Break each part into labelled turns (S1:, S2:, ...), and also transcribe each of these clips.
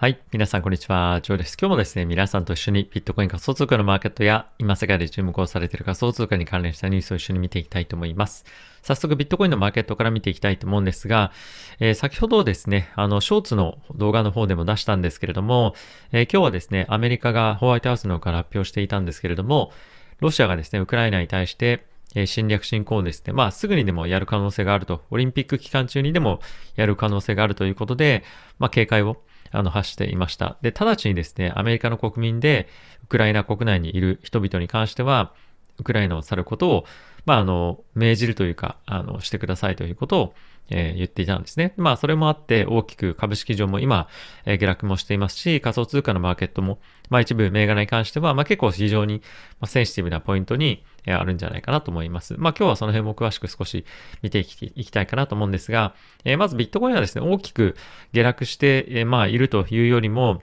S1: はい。皆さん、こんにちは。ジョーです。今日もですね、皆さんと一緒にビットコイン仮想通貨のマーケットや、今世界で注目をされている仮想通貨に関連したニュースを一緒に見ていきたいと思います。早速、ビットコインのマーケットから見ていきたいと思うんですが、えー、先ほどですね、あの、ショーツの動画の方でも出したんですけれども、えー、今日はですね、アメリカがホワイトハウスの方から発表していたんですけれども、ロシアがですね、ウクライナに対して、え侵略侵攻ですね、まあすぐにでもやる可能性があると、オリンピック期間中にでもやる可能性があるということで、まあ警戒をあの、発していました。で、直ちにですね、アメリカの国民で、ウクライナ国内にいる人々に関しては、ウクライナを去ることを、まあ、あの、命じるというか、あの、してくださいということを、えー、言っていたんですね。まあ、それもあって大きく株式上も今、えー、下落もしていますし、仮想通貨のマーケットも、まあ、一部銘柄に関しては、まあ、結構非常に、ま、センシティブなポイントに、えー、あるんじゃないかなと思います。まあ、今日はその辺も詳しく少し見ていきいきたいかなと思うんですが、えー、まずビットコインはですね、大きく下落して、えー、まあ、いるというよりも、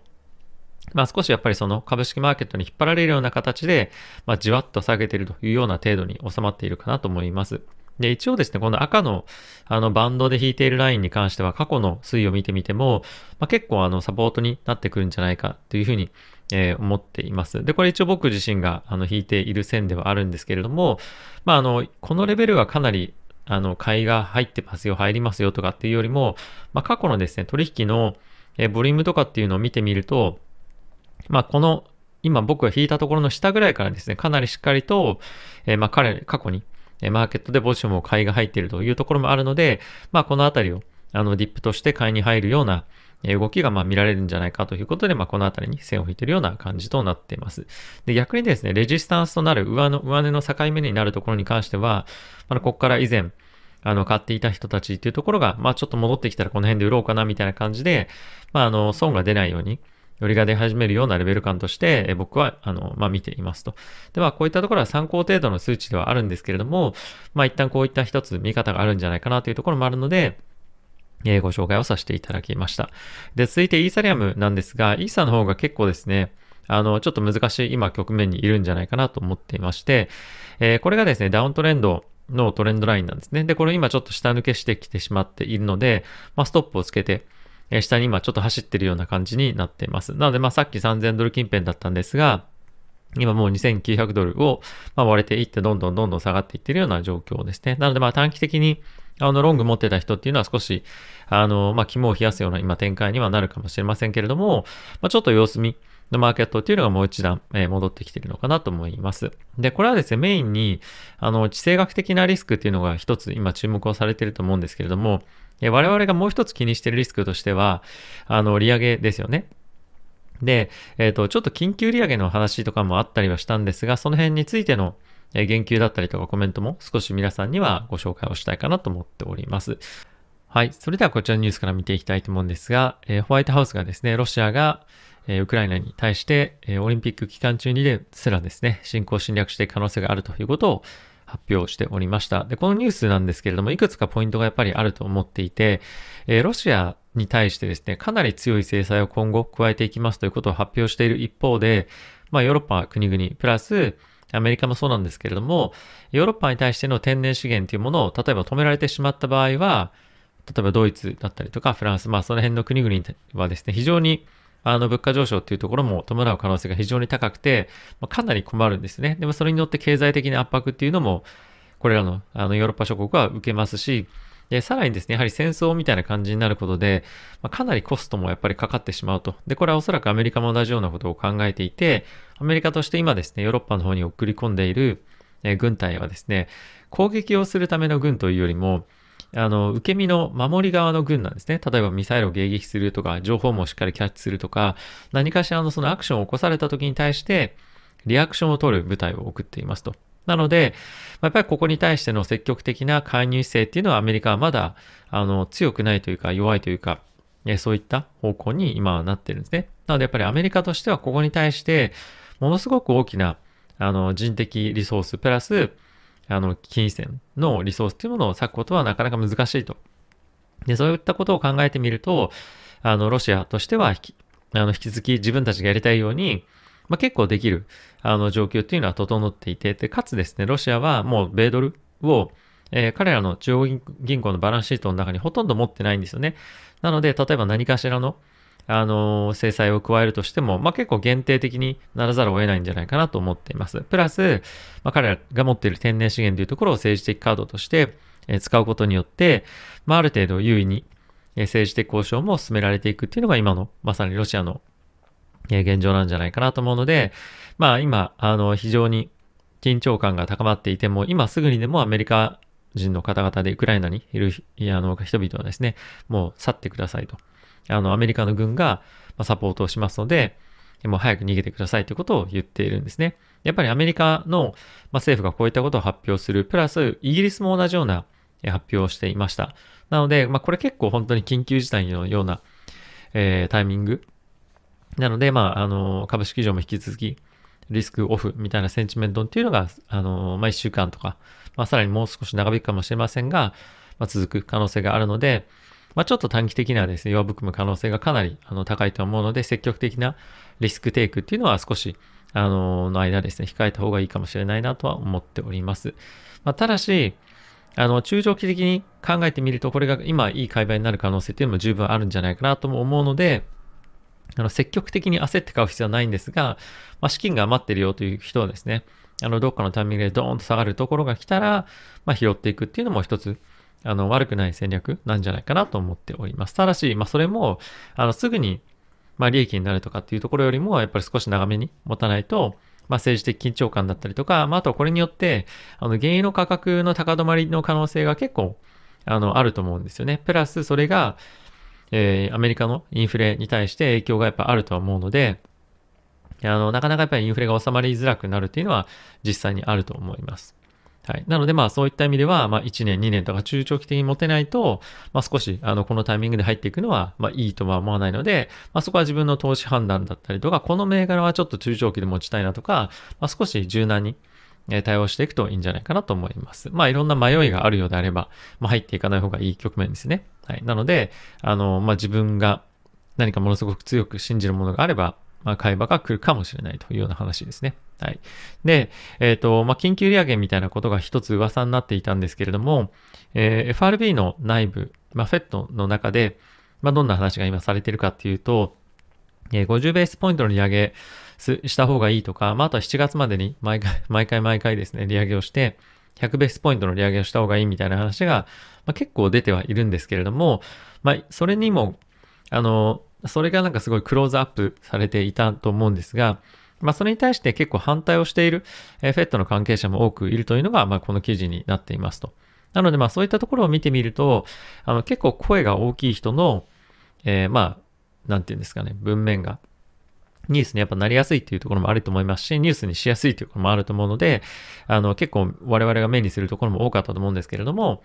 S1: まあ少しやっぱりその株式マーケットに引っ張られるような形で、まあじわっと下げているというような程度に収まっているかなと思います。で、一応ですね、この赤のあのバンドで引いているラインに関しては過去の推移を見てみても、まあ、結構あのサポートになってくるんじゃないかというふうに、えー、思っています。で、これ一応僕自身があの引いている線ではあるんですけれども、まああの、このレベルはかなりあの、買いが入ってますよ、入りますよとかっていうよりも、まあ過去のですね、取引の、え、ボリュームとかっていうのを見てみると、まあこの今僕が引いたところの下ぐらいからですね、かなりしっかりと、えー、まあ彼、過去にマーケットでポジションも買いが入っているというところもあるので、まあこのあたりをあのディップとして買いに入るような動きがま見られるんじゃないかということで、まあこのあたりに線を引いているような感じとなっています。で、逆にですね、レジスタンスとなる上の、上値の境目になるところに関しては、あ、ここから以前、あの、買っていた人たちっていうところが、まあちょっと戻ってきたらこの辺で売ろうかなみたいな感じで、まああの、損が出ないように、よりが出始めるようなレベル感として、え僕は、あの、まあ、見ていますと。では、こういったところは参考程度の数値ではあるんですけれども、まあ、一旦こういった一つ見方があるんじゃないかなというところもあるので、えー、ご紹介をさせていただきました。で、続いてイーサリアムなんですが、イーサの方が結構ですね、あの、ちょっと難しい今局面にいるんじゃないかなと思っていまして、えー、これがですね、ダウントレンドのトレンドラインなんですね。で、これ今ちょっと下抜けしてきてしまっているので、まあ、ストップをつけて、え下に今ちょっと走ってるような感じになっています。なので、まあさっき3000ドル近辺だったんですが、今もう2900ドルを、割れていってどんどんどんどん下がっていってるような状況ですね。なのでまあ短期的にあのロング持ってた人っていうのは少し、あの、まあ肝を冷やすような今展開にはなるかもしれませんけれども、まあちょっと様子見のマーケットっていうのがもう一段、戻ってきてるのかなと思います。で、これはですね、メインに、あの、地政学的なリスクっていうのが一つ今注目をされてると思うんですけれども、我々がもう一つ気にしているリスクとしては、あの、利上げですよね。で、えっ、ー、と、ちょっと緊急利上げの話とかもあったりはしたんですが、その辺についての言及だったりとかコメントも少し皆さんにはご紹介をしたいかなと思っております。はい。それではこちらのニュースから見ていきたいと思うんですが、えー、ホワイトハウスがですね、ロシアが、えー、ウクライナに対して、えー、オリンピック期間中にですらですね、侵攻侵略していく可能性があるということを発表しておりました。で、このニュースなんですけれども、いくつかポイントがやっぱりあると思っていて、えー、ロシアに対してですね、かなり強い制裁を今後加えていきますということを発表している一方で、まあヨーロッパ国々、プラス、アメリカもそうなんですけれども、ヨーロッパに対しての天然資源というものを、例えば止められてしまった場合は、例えばドイツだったりとかフランス、まあその辺の国々はですね、非常にあの、物価上昇っていうところも伴う可能性が非常に高くて、まあ、かなり困るんですね。でもそれによって経済的な圧迫っていうのも、これらのあのヨーロッパ諸国は受けますし、で、さらにですね、やはり戦争みたいな感じになることで、まあ、かなりコストもやっぱりかかってしまうと。で、これはおそらくアメリカも同じようなことを考えていて、アメリカとして今ですね、ヨーロッパの方に送り込んでいる、え軍隊はですね、攻撃をするための軍というよりも、あの、受け身の守り側の軍なんですね。例えばミサイルを迎撃するとか、情報もしっかりキャッチするとか、何かしらのそのアクションを起こされた時に対して、リアクションを取る部隊を送っていますと。なので、やっぱりここに対しての積極的な介入姿勢っていうのはアメリカはまだ、あの、強くないというか弱いというか、そういった方向に今はなってるんですね。なのでやっぱりアメリカとしてはここに対して、ものすごく大きな、あの、人的リソースプラス、あの、金銭のリソースっていうものを割くことはなかなか難しいと。で、そういったことを考えてみると、あの、ロシアとしては引き、あの、引き続き自分たちがやりたいように、まあ、結構できる、あの、状況っていうのは整っていて、で、かつですね、ロシアはもう米ドルを、えー、彼らの中央銀行のバランスシートの中にほとんど持ってないんですよね。なので、例えば何かしらの、あの、制裁を加えるとしても、まあ、結構限定的にならざるを得ないんじゃないかなと思っています。プラス、まあ、彼らが持っている天然資源というところを政治的カードとして、使うことによって、まあ、ある程度優位に、政治的交渉も進められていくっていうのが今の、まさにロシアの、現状なんじゃないかなと思うので、まあ、今、あの、非常に緊張感が高まっていても、今すぐにでもアメリカ人の方々でウクライナにいるあの人々はですね、もう去ってくださいと。あの、アメリカの軍がサポートをしますので、もう早く逃げてくださいということを言っているんですね。やっぱりアメリカの政府がこういったことを発表する、プラスイギリスも同じような発表をしていました。なので、まあ、これ結構本当に緊急事態のような、えー、タイミング。なので、まあ、あの、株式市場も引き続きリスクオフみたいなセンチメントっていうのが、あの、まあ、1週間とか、まあ、さらにもう少し長引くかもしれませんが、まあ、続く可能性があるので、まあ、ちょっと短期的にはですね、弱含む可能性がかなりあの高いと思うので、積極的なリスクテイクっていうのは少し、あの、の間ですね、控えた方がいいかもしれないなとは思っております。まあ、ただし、あの、中長期的に考えてみると、これが今いい買い場になる可能性っていうのも十分あるんじゃないかなとも思うので、あの、積極的に焦って買う必要はないんですが、まあ、資金が余ってるよという人はですね、あの、どっかのタイミングでドーンと下がるところが来たら、まあ、拾っていくっていうのも一つ、あの、悪くない戦略なんじゃないかなと思っております。ただし、まあ、それも、あの、すぐに、まあ、利益になるとかっていうところよりも、やっぱり少し長めに持たないと、まあ、政治的緊張感だったりとか、まあ、あとこれによって、あの、原油の価格の高止まりの可能性が結構、あの、あると思うんですよね。プラス、それが、えー、アメリカのインフレに対して影響がやっぱあるとは思うので、あの、なかなかやっぱりインフレが収まりづらくなるっていうのは実際にあると思います。はい。なので、まあ、そういった意味では、まあ、1年、2年とか中長期的に持てないと、まあ、少し、あの、このタイミングで入っていくのは、まあ、いいとは思わないので、まあ、そこは自分の投資判断だったりとか、この銘柄はちょっと中長期で持ちたいなとか、まあ、少し柔軟に、え対応していくといいんじゃないかなと思います。まあ、いろんな迷いがあるようであれば、まあ、入っていかない方がいい局面ですね。はい。なので、あの、まあ、自分が何かものすごく強く信じるものがあれば、まあ、買い場が来るかもしれないというような話ですね。はい。で、えっ、ー、と、まあ、緊急利上げみたいなことが一つ噂になっていたんですけれども、えー、FRB の内部、まあ、FED の中で、まあ、どんな話が今されているかっていうと、えー、50ベースポイントの利上げした方がいいとか、まあ、あとは7月までに毎回、毎回毎回ですね、利上げをして、100ベースポイントの利上げをした方がいいみたいな話が、まあ、結構出てはいるんですけれども、まあ、それにも、あの、それがなんかすごいクローズアップされていたと思うんですが、まあ、それに対して結構反対をしている、えー、フェットの関係者も多くいるというのが、まあ、この記事になっていますと。なので、まあ、そういったところを見てみると、あの、結構声が大きい人の、えー、まあ、なんていうんですかね、文面が、ニュースにやっぱなりやすいっていうところもあると思いますし、ニュースにしやすいというところもあると思うので、あの、結構我々が目にするところも多かったと思うんですけれども、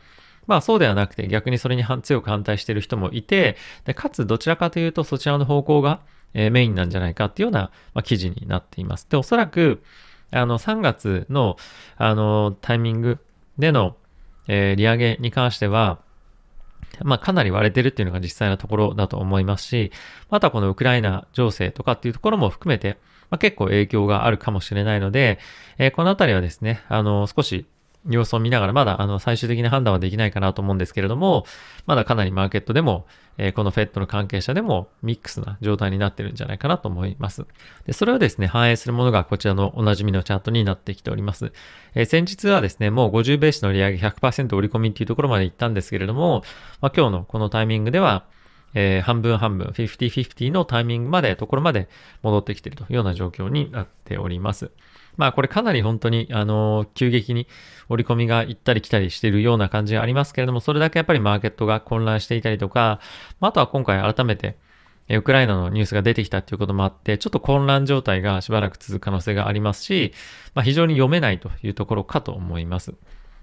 S1: まあそうではなくて逆にそれに強く反対している人もいて、でかつどちらかというとそちらの方向が、えー、メインなんじゃないかっていうような、まあ、記事になっています。で、おそらく、あの、3月の、あの、タイミングでの、えー、利上げに関しては、まあ、かなり割れてるっていうのが実際のところだと思いますし、あとはこのウクライナ情勢とかっていうところも含めて、まあ、結構影響があるかもしれないので、えー、このあたりはですね、あの、少し様子を見ながら、まだあの最終的な判断はできないかなと思うんですけれども、まだかなりマーケットでも、えー、この FED の関係者でもミックスな状態になってるんじゃないかなと思います。で、それをですね、反映するものがこちらのおなじみのチャートになってきております。えー、先日はですね、もう50ベースの利上げ100%折り込みっていうところまで行ったんですけれども、まあ、今日のこのタイミングでは、えー、半分半分、50-50のタイミングまで、ところまで戻ってきているというような状況になっております。まあこれかなり本当に、あの、急激に折り込みが行ったり来たりしているような感じがありますけれども、それだけやっぱりマーケットが混乱していたりとか、あとは今回改めて、ウクライナのニュースが出てきたっていうこともあって、ちょっと混乱状態がしばらく続く可能性がありますし、まあ、非常に読めないというところかと思います。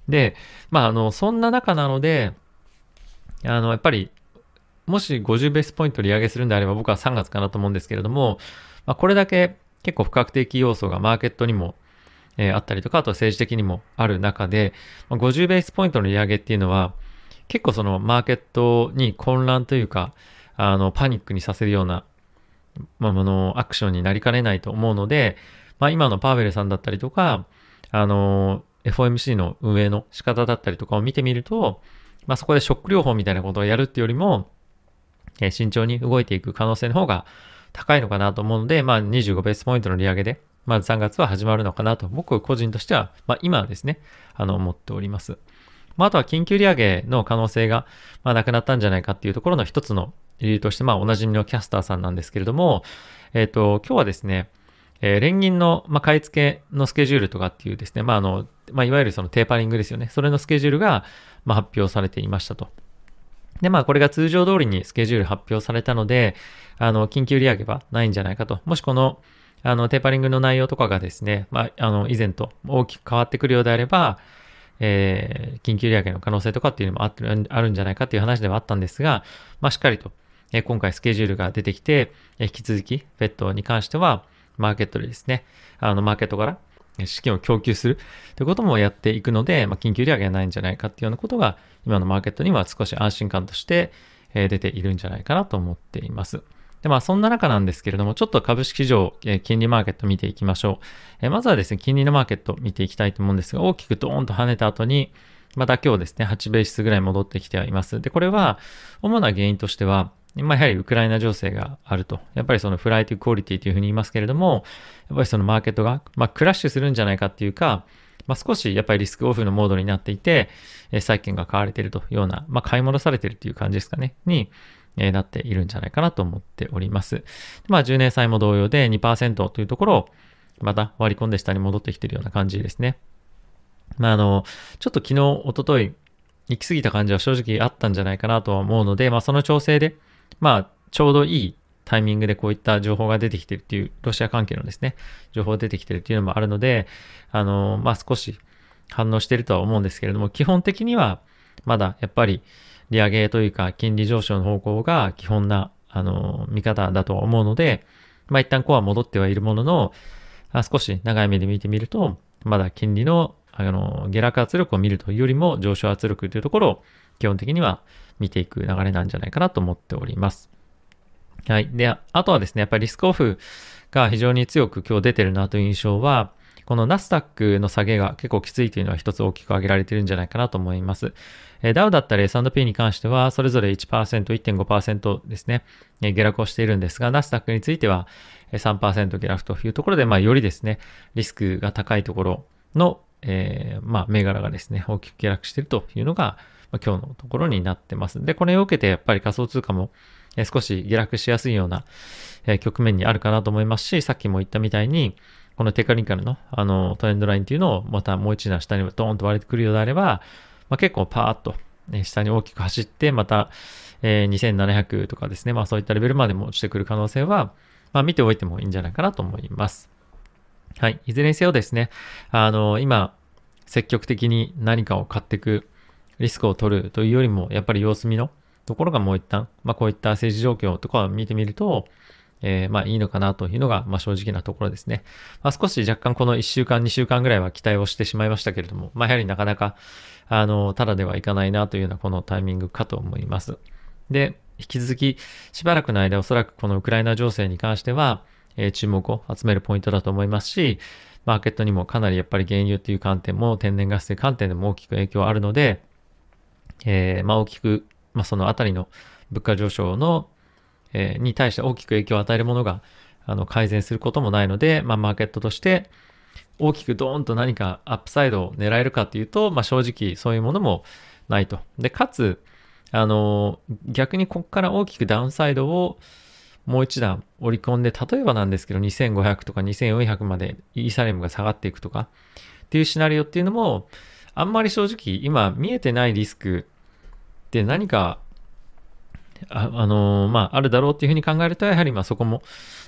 S1: で、まあ、あの、そんな中なので、あの、やっぱり、もし50ベースポイント利上げするんであれば僕は3月かなと思うんですけれども、まあ、これだけ結構不確定要素がマーケットにも、えー、あったりとか、あとは政治的にもある中で、ま、50ベースポイントの利上げっていうのは、結構そのマーケットに混乱というか、あの、パニックにさせるような、まあ、あの、アクションになりかねないと思うので、まあ、今のパーベルさんだったりとか、あの、FOMC の運営の仕方だったりとかを見てみると、まあ、そこでショック療法みたいなことをやるっていうよりも、え慎重に動いていく可能性の方が高いのかなと思うので、まあ、25ベースポイントの利上げで、まず3月は始まるのかなと、僕個人としては、まあ、今はですね、あの、思っております。まあ、あとは緊急利上げの可能性が、まあ、なくなったんじゃないかっていうところの一つの理由として、まあ、おなじみのキャスターさんなんですけれども、えっ、ー、と、今日はですね、えー、連銀の、まあ、買い付けのスケジュールとかっていうですね、まあ、あの、まあ、いわゆるそのテーパリングですよね。それのスケジュールが、まあ、発表されていましたと。で、まあ、これが通常通りにスケジュール発表されたので、あの、緊急利上げはないんじゃないかと。もしこの、あの、テーパリングの内容とかがですね、まあ、あの、以前と大きく変わってくるようであれば、えー、緊急利上げの可能性とかっていうのもああるんじゃないかっていう話ではあったんですが、まあ、しっかりと、えー、今回スケジュールが出てきて、えー、引き続き、フェットに関しては、マーケットでですね、あの、マーケットから資金を供給するということもやっていくので、まあ、緊急利上げはないんじゃないかっていうようなことが、今のマーケットには少し安心感として、出ているんじゃないかなと思っています。で、まあそんな中なんですけれども、ちょっと株式市場、え、金利マーケット見ていきましょう。え、まずはですね、金利のマーケット見ていきたいと思うんですが、大きくドーンと跳ねた後に、また今日ですね、8ベースぐらい戻ってきてはいます。で、これは、主な原因としては、まあ、やはりウクライナ情勢があると。やっぱりそのフライトクオリティというふうに言いますけれども、やっぱりそのマーケットが、まあ、クラッシュするんじゃないかっていうか、まあ、少しやっぱりリスクオフのモードになっていて、債券が買われているというような、まあ、買い戻されているという感じですかね、に、えなっているんじゃないかなと思っております。まあ、10年債も同様で2%というところを、また割り込んで下に戻ってきているような感じですね。まあ、あの、ちょっと昨日、おととい、行き過ぎた感じは正直あったんじゃないかなとは思うので、まあ、その調整で、まあ、ちょうどいいタイミングでこういった情報が出てきてるっていう、ロシア関係のですね、情報が出てきてるっていうのもあるので、あの、まあ、少し反応してるとは思うんですけれども、基本的には、まだやっぱり、利上げというか金利上昇の方向が基本な、あの、見方だとは思うので、まあ一旦コア戻ってはいるものの、少し長い目で見てみると、まだ金利の、あの、下落圧力を見るというよりも上昇圧力というところを基本的には見ていく流れなんじゃないかなと思っております。はい。で、あとはですね、やっぱりリスクオフが非常に強く今日出てるなという印象は、このナスダックの下げが結構きついというのは一つ大きく挙げられてるんじゃないかなと思います。えー、ダウだったり S&P に関しては、それぞれ1%、1.5%ですね、えー、下落をしているんですが、ナスダックについては3%下落というところで、まあ、よりですね、リスクが高いところの、えー、まあ、銘柄がですね、大きく下落しているというのが、今日のところになってます。で、これを受けてやっぱり仮想通貨も、少し下落しやすいような、局面にあるかなと思いますし、さっきも言ったみたいに、このテカリカルのあのトレンドラインっていうのをまたもう一段下にドーンと割れてくるようであれば、まあ、結構パーッと、下に大きく走って、また、え、2700とかですね、まあそういったレベルまでも落ちてくる可能性は、まあ見ておいてもいいんじゃないかなと思います。はい。いずれにせよですね、あの、今、積極的に何かを買っていくリスクを取るというよりも、やっぱり様子見のところがもう一旦、まあこういった政治状況とかを見てみると、えー、まあいいのかなというのが、まあ正直なところですね。まあ少し若干この1週間、2週間ぐらいは期待をしてしまいましたけれども、まあやはりなかなか、あの、ただではいかないなというようなこのタイミングかと思います。で、引き続きしばらくの間おそらくこのウクライナ情勢に関しては、え、注目を集めるポイントだと思いますし、マーケットにもかなりやっぱり原油っていう観点も天然ガスという観点でも大きく影響あるので、えー、まあ大きく、まあそのあたりの物価上昇のえー、に対して大きく影響を与えるものが、あの、改善することもないので、まあ、マーケットとして、大きくドーンと何かアップサイドを狙えるかっていうと、まあ、正直そういうものもないと。で、かつ、あの、逆にここから大きくダウンサイドをもう一段織り込んで、例えばなんですけど、2500とか2400までイーサレムが下がっていくとかっていうシナリオっていうのも、あんまり正直今見えてないリスクって何かあ、あのー、まあ、あるだろうっていうふうに考えると、やはりまあそこも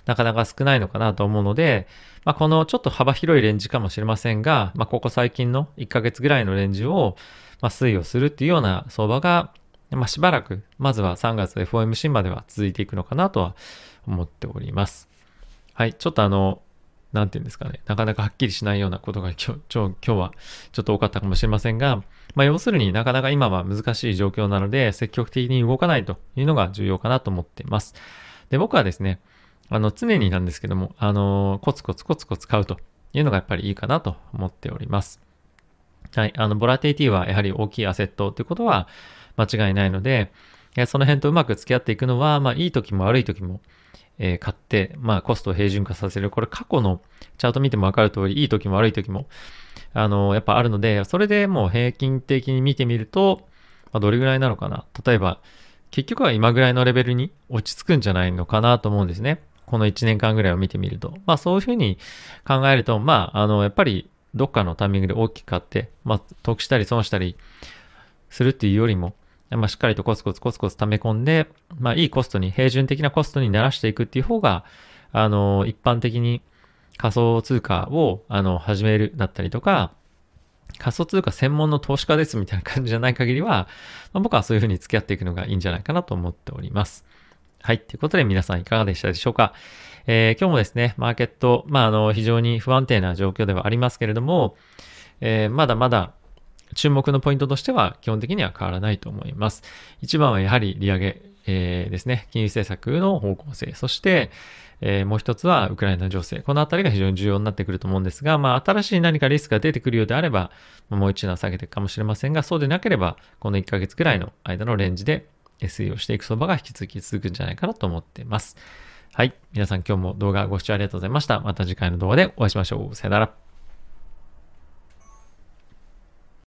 S1: なかなか少ないのかなと思うので、まあ、このちょっと幅広いレンジかもしれませんが、まあ、ここ最近の1ヶ月ぐらいのレンジを、まあ、推移をするっていうような相場が、まあ、しばらく、まずは3月 FOMC までは続いていくのかなとは思っております。はい、ちょっとあの、なんていうんですかね、なかなかはっきりしないようなことが今日、今日はちょっと多かったかもしれませんが、まあ要するになかなか今は難しい状況なので、積極的に動かないというのが重要かなと思っています。で、僕はですね、あの、常になんですけども、あの、コツコツコツコツ買うというのがやっぱりいいかなと思っております。はい。あの、ボラティティはやはり大きいアセットということは間違いないので、その辺とうまく付き合っていくのは、まあ、いい時も悪い時も、え、買って、まあ、コストを平準化させる。これ過去のチャート見てもわかる通り、いい時も悪い時も、あの、やっぱあるので、それでもう平均的に見てみると、まあ、どれぐらいなのかな。例えば、結局は今ぐらいのレベルに落ち着くんじゃないのかなと思うんですね。この1年間ぐらいを見てみると。まあそういうふうに考えると、まああの、やっぱりどっかのタイミングで大きく買って、まあ得したり損したりするっていうよりも、まあしっかりとコツコツコツコツ溜め込んで、まあいいコストに、平準的なコストにならしていくっていう方が、あの、一般的に仮想通貨を、あの、始めるだったりとか、仮想通貨専門の投資家ですみたいな感じじゃない限りは、まあ、僕はそういうふうに付き合っていくのがいいんじゃないかなと思っております。はい。ということで皆さんいかがでしたでしょうか？えー、今日もですね、マーケット、まあ、あの、非常に不安定な状況ではありますけれども、えー、まだまだ注目のポイントとしては基本的には変わらないと思います。一番はやはり利上げ、えー、ですね、金融政策の方向性、そして、えー、もう一つはウクライナ情勢。このあたりが非常に重要になってくると思うんですが、まあ、新しい何かリスクが出てくるようであれば、もう一段下げていくかもしれませんが、そうでなければ、この1ヶ月くらいの間のレンジで SE をしていく相場が引き続き続くんじゃないかなと思っています。はい。皆さん今日も動画ご視聴ありがとうございました。また次回の動画でお会いしましょう。さよなら。